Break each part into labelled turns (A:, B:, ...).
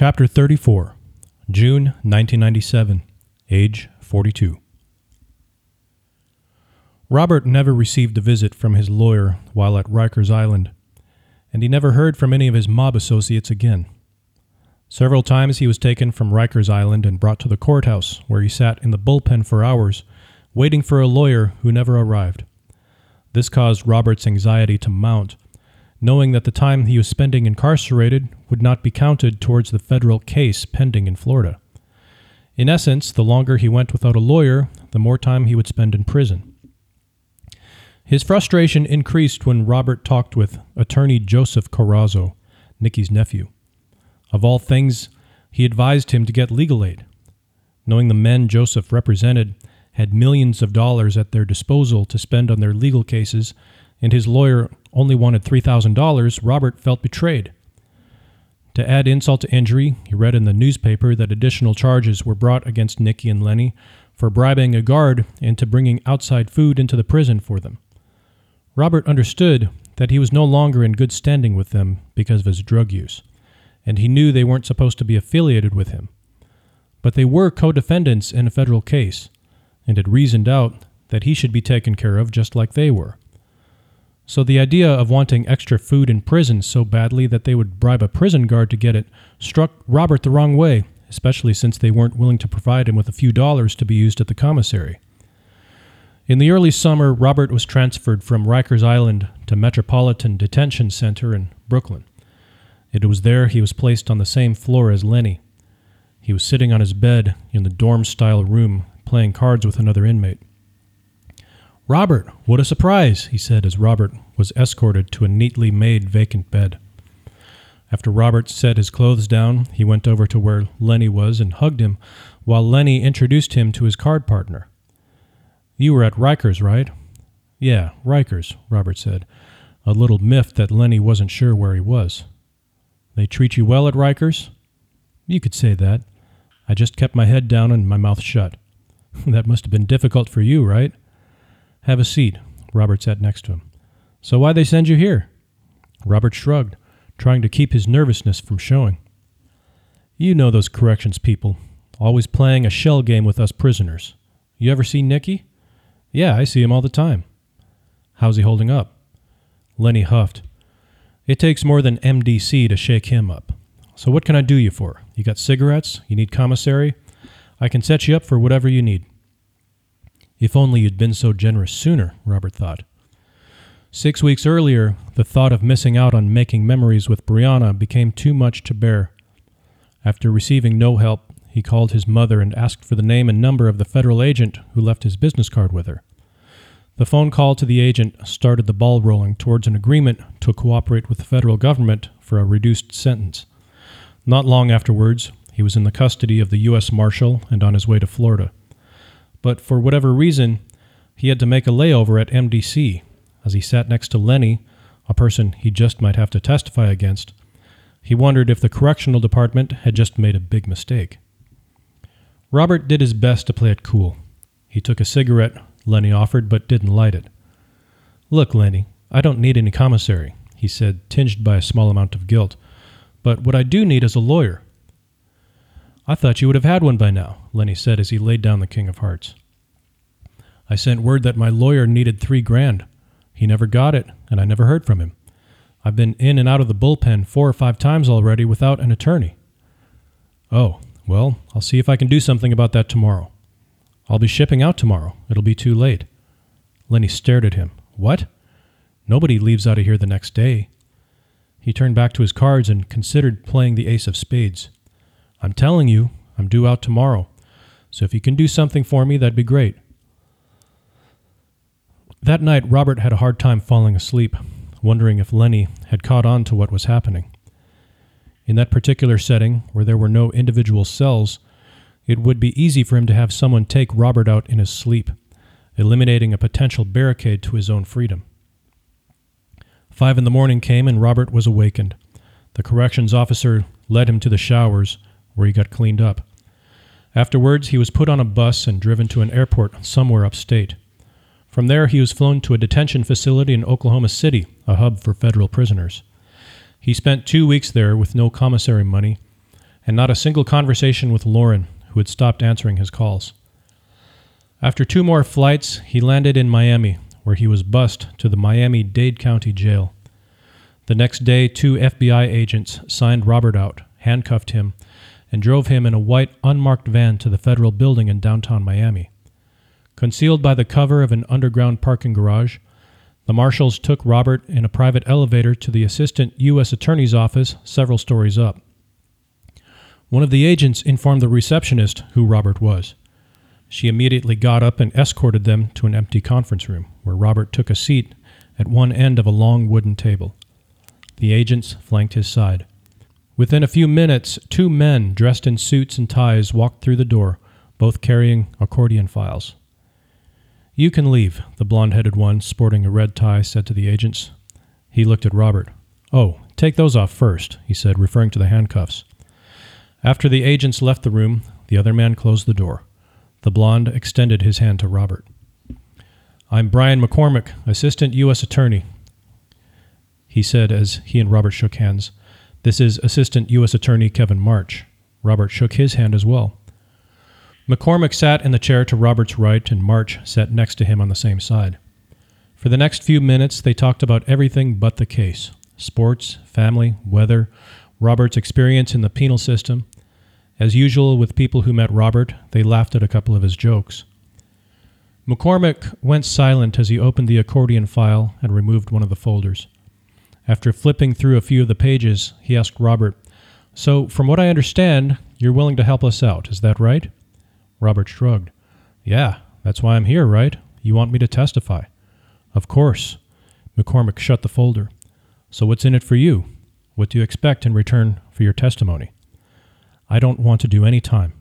A: Chapter 34, June 1997, age 42. Robert never received a visit from his lawyer while at Rikers Island, and he never heard from any of his mob associates again. Several times he was taken from Rikers Island and brought to the courthouse, where he sat in the bullpen for hours, waiting for a lawyer who never arrived. This caused Robert's anxiety to mount, knowing that the time he was spending incarcerated would not be counted towards the federal case pending in Florida. In essence, the longer he went without a lawyer, the more time he would spend in prison. His frustration increased when Robert talked with attorney Joseph Corozzo, Nicky's nephew. Of all things, he advised him to get legal aid. Knowing the men Joseph represented had millions of dollars at their disposal to spend on their legal cases, and his lawyer only wanted $3,000, Robert felt betrayed. To add insult to injury, he read in the newspaper that additional charges were brought against Nicky and Lenny for bribing a guard and into bringing outside food into the prison for them. Robert understood that he was no longer in good standing with them because of his drug use, and he knew they weren't supposed to be affiliated with him. But they were co defendants in a federal case, and had reasoned out that he should be taken care of just like they were. So the idea of wanting extra food in prison so badly that they would bribe a prison guard to get it struck Robert the wrong way, especially since they weren't willing to provide him with a few dollars to be used at the commissary. In the early summer, Robert was transferred from Rikers Island to Metropolitan Detention Center in Brooklyn. It was there he was placed on the same floor as Lenny. He was sitting on his bed in the dorm style room playing cards with another inmate. Robert, what a surprise, he said as Robert was escorted to a neatly made vacant bed. After Robert set his clothes down, he went over to where Lenny was and hugged him, while Lenny introduced him to his card partner. You were at Rikers, right? Yeah, Rikers, Robert said, a little miffed that Lenny wasn't sure where he was. They treat you well at Rikers? You could say that. I just kept my head down and my mouth shut. that must have been difficult for you, right? Have a seat. Robert sat next to him. So why they send you here? Robert shrugged, trying to keep his nervousness from showing. You know those corrections people, always playing a shell game with us prisoners. You ever see Nicky? Yeah, I see him all the time. How's he holding up? Lenny huffed. It takes more than MDC to shake him up. So what can I do you for? You got cigarettes? You need commissary? I can set you up for whatever you need. If only you'd been so generous sooner, Robert thought. Six weeks earlier, the thought of missing out on making memories with Brianna became too much to bear. After receiving no help, he called his mother and asked for the name and number of the federal agent who left his business card with her. The phone call to the agent started the ball rolling towards an agreement to cooperate with the federal government for a reduced sentence. Not long afterwards, he was in the custody of the U.S. Marshal and on his way to Florida but for whatever reason, he had to make a layover at MDC as he sat next to Lenny, a person he just might have to testify against. He wondered if the correctional department had just made a big mistake. Robert did his best to play it cool. He took a cigarette Lenny offered, but didn't light it. Look, Lenny, I don't need any commissary, he said, tinged by a small amount of guilt. But what I do need is a lawyer. I thought you would have had one by now, Lenny said as he laid down the King of Hearts. I sent word that my lawyer needed three grand. He never got it, and I never heard from him. I've been in and out of the bullpen four or five times already without an attorney. Oh, well, I'll see if I can do something about that tomorrow. I'll be shipping out tomorrow. It'll be too late. Lenny stared at him. What? Nobody leaves out of here the next day. He turned back to his cards and considered playing the ace of spades. I'm telling you, I'm due out tomorrow. So if you can do something for me, that'd be great. That night, Robert had a hard time falling asleep, wondering if Lenny had caught on to what was happening. In that particular setting, where there were no individual cells, it would be easy for him to have someone take Robert out in his sleep, eliminating a potential barricade to his own freedom. Five in the morning came and Robert was awakened. The corrections officer led him to the showers where he got cleaned up. Afterwards, he was put on a bus and driven to an airport somewhere upstate. From there, he was flown to a detention facility in Oklahoma City, a hub for federal prisoners. He spent two weeks there with no commissary money and not a single conversation with Lauren, who had stopped answering his calls. After two more flights, he landed in Miami, where he was bussed to the Miami Dade County Jail. The next day, two FBI agents signed Robert out, handcuffed him, and drove him in a white, unmarked van to the federal building in downtown Miami. Concealed by the cover of an underground parking garage, the marshals took Robert in a private elevator to the assistant U.S. Attorney's office several stories up. One of the agents informed the receptionist who Robert was. She immediately got up and escorted them to an empty conference room, where Robert took a seat at one end of a long wooden table. The agents flanked his side. Within a few minutes, two men dressed in suits and ties walked through the door, both carrying accordion files. You can leave, the blond headed one, sporting a red tie, said to the agents. He looked at Robert. Oh, take those off first, he said, referring to the handcuffs. After the agents left the room, the other man closed the door. The blond extended his hand to Robert. I'm Brian McCormick, Assistant U.S. Attorney, he said as he and Robert shook hands. This is Assistant U.S. Attorney Kevin March. Robert shook his hand as well. McCormick sat in the chair to Robert's right, and March sat next to him on the same side. For the next few minutes, they talked about everything but the case sports, family, weather, Robert's experience in the penal system, as usual with people who met Robert, they laughed at a couple of his jokes. McCormick went silent as he opened the accordion file and removed one of the folders. After flipping through a few of the pages, he asked Robert, So, from what I understand, you're willing to help us out, is that right? Robert shrugged. Yeah, that's why I'm here, right? You want me to testify? Of course. McCormick shut the folder. So, what's in it for you? What do you expect in return for your testimony? I don't want to do any time.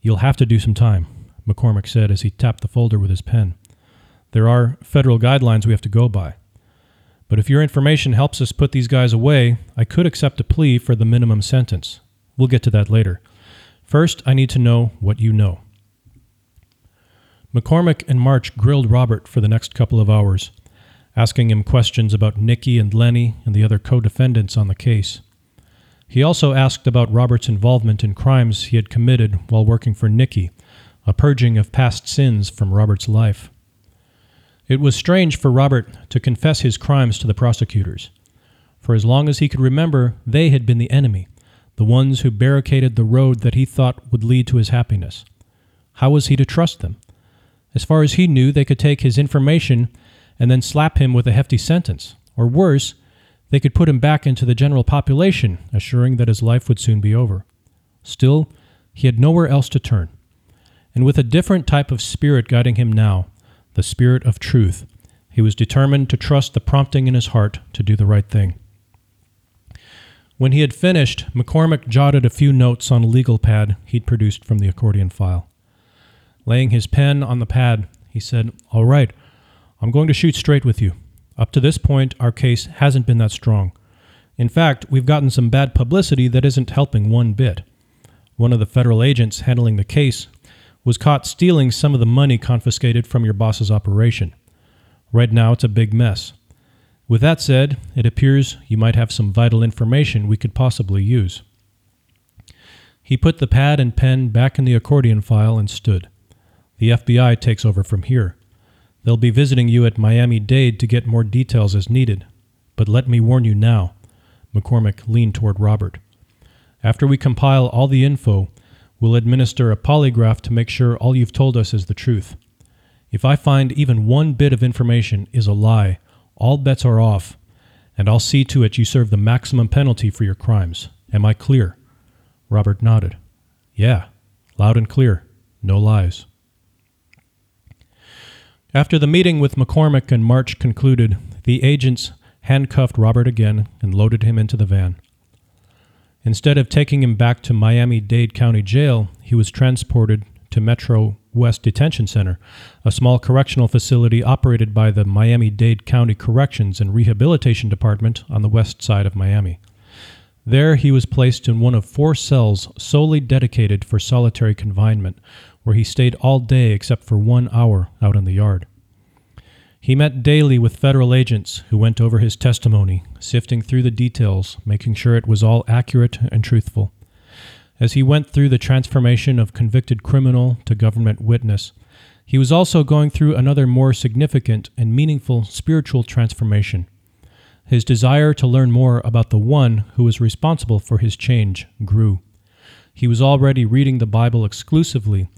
A: You'll have to do some time, McCormick said as he tapped the folder with his pen. There are federal guidelines we have to go by. But if your information helps us put these guys away, I could accept a plea for the minimum sentence. We'll get to that later. First, I need to know what you know. McCormick and March grilled Robert for the next couple of hours, asking him questions about Nicky and Lenny and the other co defendants on the case. He also asked about Robert's involvement in crimes he had committed while working for Nicky, a purging of past sins from Robert's life. It was strange for Robert to confess his crimes to the prosecutors. For as long as he could remember, they had been the enemy, the ones who barricaded the road that he thought would lead to his happiness. How was he to trust them? As far as he knew, they could take his information and then slap him with a hefty sentence, or worse, they could put him back into the general population, assuring that his life would soon be over. Still, he had nowhere else to turn. And with a different type of spirit guiding him now, the spirit of truth, he was determined to trust the prompting in his heart to do the right thing. When he had finished, McCormick jotted a few notes on a legal pad he'd produced from the accordion file. Laying his pen on the pad, he said, All right, I'm going to shoot straight with you. Up to this point, our case hasn't been that strong. In fact, we've gotten some bad publicity that isn't helping one bit. One of the federal agents handling the case was caught stealing some of the money confiscated from your boss's operation. Right now, it's a big mess. With that said, it appears you might have some vital information we could possibly use. He put the pad and pen back in the accordion file and stood. The FBI takes over from here. They'll be visiting you at Miami Dade to get more details as needed. But let me warn you now. McCormick leaned toward Robert. After we compile all the info, we'll administer a polygraph to make sure all you've told us is the truth. If I find even one bit of information is a lie, all bets are off, and I'll see to it you serve the maximum penalty for your crimes. Am I clear? Robert nodded. Yeah, loud and clear. No lies. After the meeting with McCormick and March concluded, the agents handcuffed Robert again and loaded him into the van. Instead of taking him back to Miami Dade County Jail, he was transported to Metro West Detention Center, a small correctional facility operated by the Miami Dade County Corrections and Rehabilitation Department on the west side of Miami. There, he was placed in one of four cells solely dedicated for solitary confinement, where he stayed all day except for one hour out in the yard. He met daily with federal agents who went over his testimony, sifting through the details, making sure it was all accurate and truthful. As he went through the transformation of convicted criminal to government witness, he was also going through another more significant and meaningful spiritual transformation. His desire to learn more about the one who was responsible for his change grew. He was already reading the Bible exclusively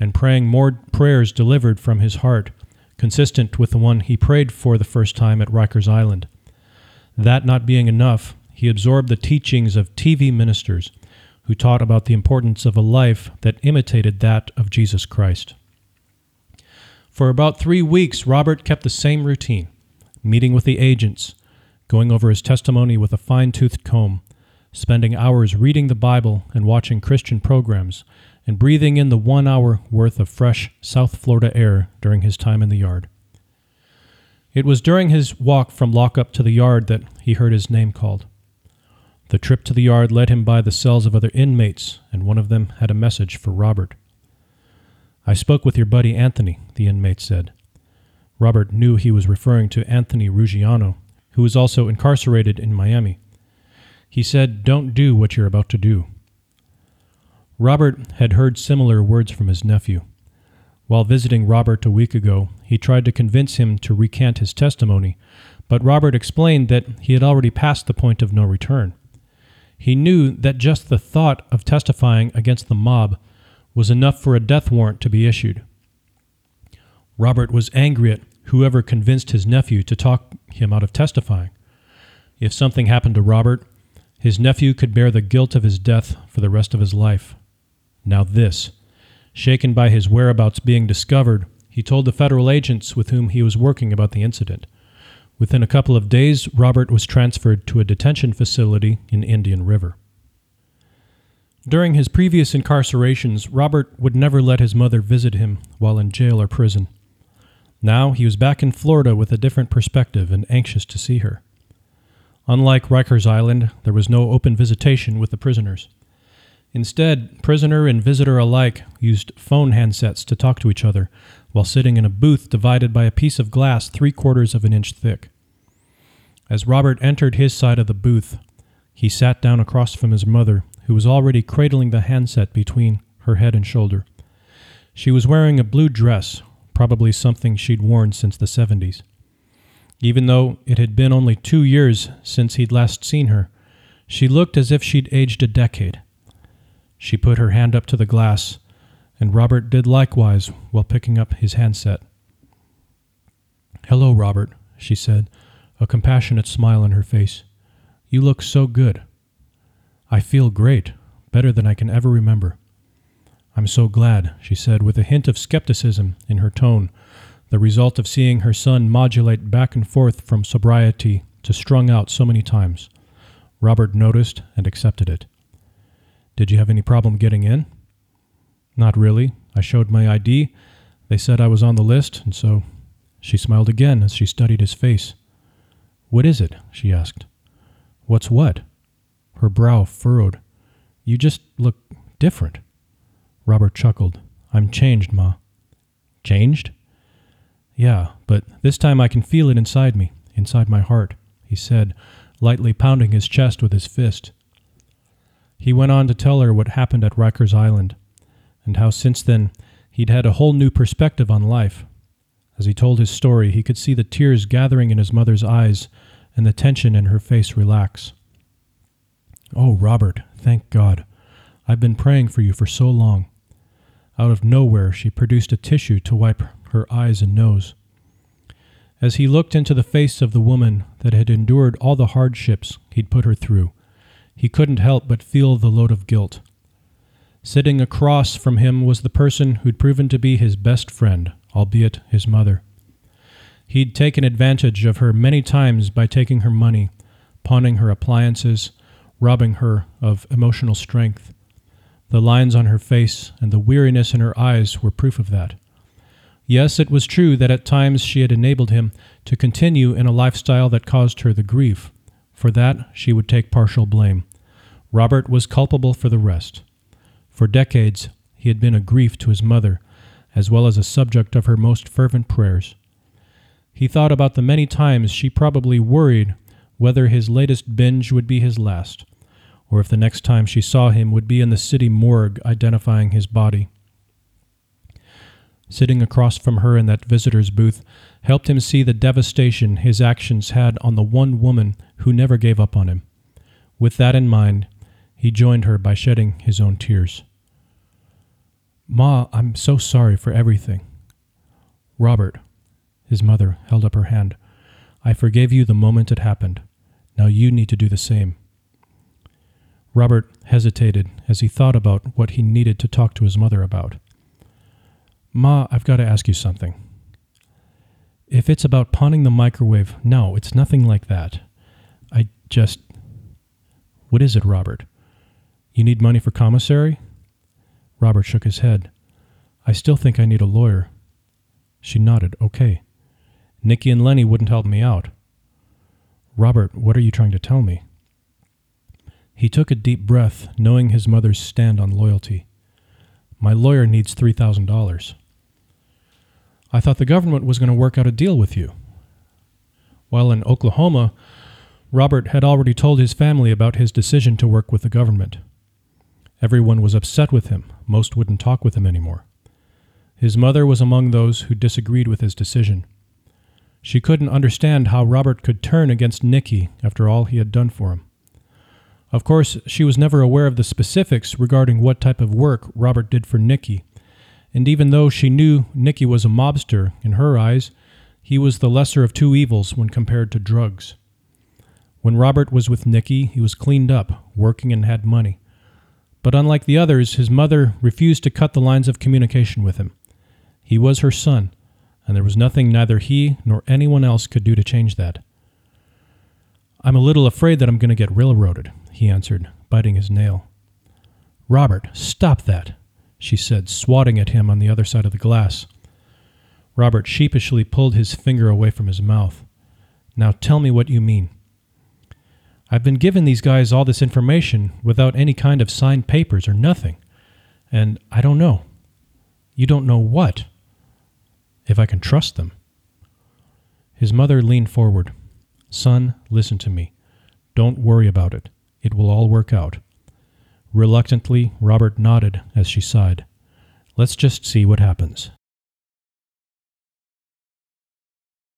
A: and praying more prayers delivered from his heart, consistent with the one he prayed for the first time at Rikers Island. That not being enough, he absorbed the teachings of TV ministers who taught about the importance of a life that imitated that of Jesus Christ. For about three weeks, Robert kept the same routine meeting with the agents, going over his testimony with a fine toothed comb, spending hours reading the Bible and watching Christian programs, and breathing in the one hour worth of fresh South Florida air during his time in the yard. It was during his walk from lockup to the yard that he heard his name called. The trip to the yard led him by the cells of other inmates, and one of them had a message for Robert. I spoke with your buddy Anthony, the inmate said. Robert knew he was referring to Anthony Ruggiano, who was also incarcerated in Miami. He said, Don't do what you're about to do. Robert had heard similar words from his nephew. While visiting Robert a week ago, he tried to convince him to recant his testimony, but Robert explained that he had already passed the point of no return. He knew that just the thought of testifying against the mob was enough for a death warrant to be issued. Robert was angry at whoever convinced his nephew to talk him out of testifying. If something happened to Robert, his nephew could bear the guilt of his death for the rest of his life. Now, this. Shaken by his whereabouts being discovered, he told the federal agents with whom he was working about the incident. Within a couple of days, Robert was transferred to a detention facility in Indian River. During his previous incarcerations, Robert would never let his mother visit him while in jail or prison. Now he was back in Florida with a different perspective and anxious to see her. Unlike Rikers Island, there was no open visitation with the prisoners. Instead, prisoner and visitor alike used phone handsets to talk to each other while sitting in a booth divided by a piece of glass three quarters of an inch thick. As Robert entered his side of the booth, he sat down across from his mother, who was already cradling the handset between her head and shoulder. She was wearing a blue dress probably something she'd worn since the 70s. Even though it had been only two years since he'd last seen her, she looked as if she'd aged a decade. She put her hand up to the glass, and Robert did likewise while picking up his handset. Hello, Robert, she said, a compassionate smile on her face. You look so good. I feel great, better than I can ever remember. I'm so glad, she said, with a hint of skepticism in her tone, the result of seeing her son modulate back and forth from sobriety to strung out so many times. Robert noticed and accepted it. Did you have any problem getting in? Not really. I showed my ID. They said I was on the list, and so she smiled again as she studied his face. What is it? she asked. What's what? Her brow furrowed. You just look different. Robert chuckled. I'm changed, Ma. Changed? Yeah, but this time I can feel it inside me, inside my heart, he said, lightly pounding his chest with his fist. He went on to tell her what happened at Rikers Island, and how since then he'd had a whole new perspective on life. As he told his story, he could see the tears gathering in his mother's eyes and the tension in her face relax. Oh, Robert, thank God. I've been praying for you for so long. Out of nowhere, she produced a tissue to wipe her eyes and nose. As he looked into the face of the woman that had endured all the hardships he'd put her through, he couldn't help but feel the load of guilt. Sitting across from him was the person who'd proven to be his best friend, albeit his mother. He'd taken advantage of her many times by taking her money, pawning her appliances, robbing her of emotional strength. The lines on her face and the weariness in her eyes were proof of that. Yes, it was true that at times she had enabled him to continue in a lifestyle that caused her the grief. For that, she would take partial blame. Robert was culpable for the rest. For decades, he had been a grief to his mother, as well as a subject of her most fervent prayers. He thought about the many times she probably worried whether his latest binge would be his last, or if the next time she saw him would be in the city morgue identifying his body. Sitting across from her in that visitor's booth helped him see the devastation his actions had on the one woman who never gave up on him. With that in mind, he joined her by shedding his own tears. Ma, I'm so sorry for everything. Robert, his mother held up her hand. I forgave you the moment it happened. Now you need to do the same. Robert hesitated as he thought about what he needed to talk to his mother about. Ma, I've got to ask you something. If it's about pawning the microwave, no, it's nothing like that. I just. What is it, Robert? You need money for commissary? Robert shook his head. I still think I need a lawyer. She nodded. Okay. Nicky and Lenny wouldn't help me out. Robert, what are you trying to tell me? He took a deep breath, knowing his mother's stand on loyalty. My lawyer needs $3,000. I thought the government was going to work out a deal with you. While in Oklahoma, Robert had already told his family about his decision to work with the government. Everyone was upset with him, most wouldn't talk with him anymore. His mother was among those who disagreed with his decision. She couldn't understand how Robert could turn against Nicky after all he had done for him. Of course, she was never aware of the specifics regarding what type of work Robert did for Nicky, and even though she knew Nicky was a mobster, in her eyes, he was the lesser of two evils when compared to drugs. When Robert was with Nicky, he was cleaned up, working, and had money. But unlike the others, his mother refused to cut the lines of communication with him. He was her son, and there was nothing neither he nor anyone else could do to change that. I'm a little afraid that I'm going to get railroaded, he answered, biting his nail. Robert, stop that, she said, swatting at him on the other side of the glass. Robert sheepishly pulled his finger away from his mouth. Now tell me what you mean. I've been giving these guys all this information without any kind of signed papers or nothing. And I don't know. You don't know what if I can trust them. His mother leaned forward. Son, listen to me. Don't worry about it. It will all work out. Reluctantly, Robert nodded as she sighed. Let's just see what happens.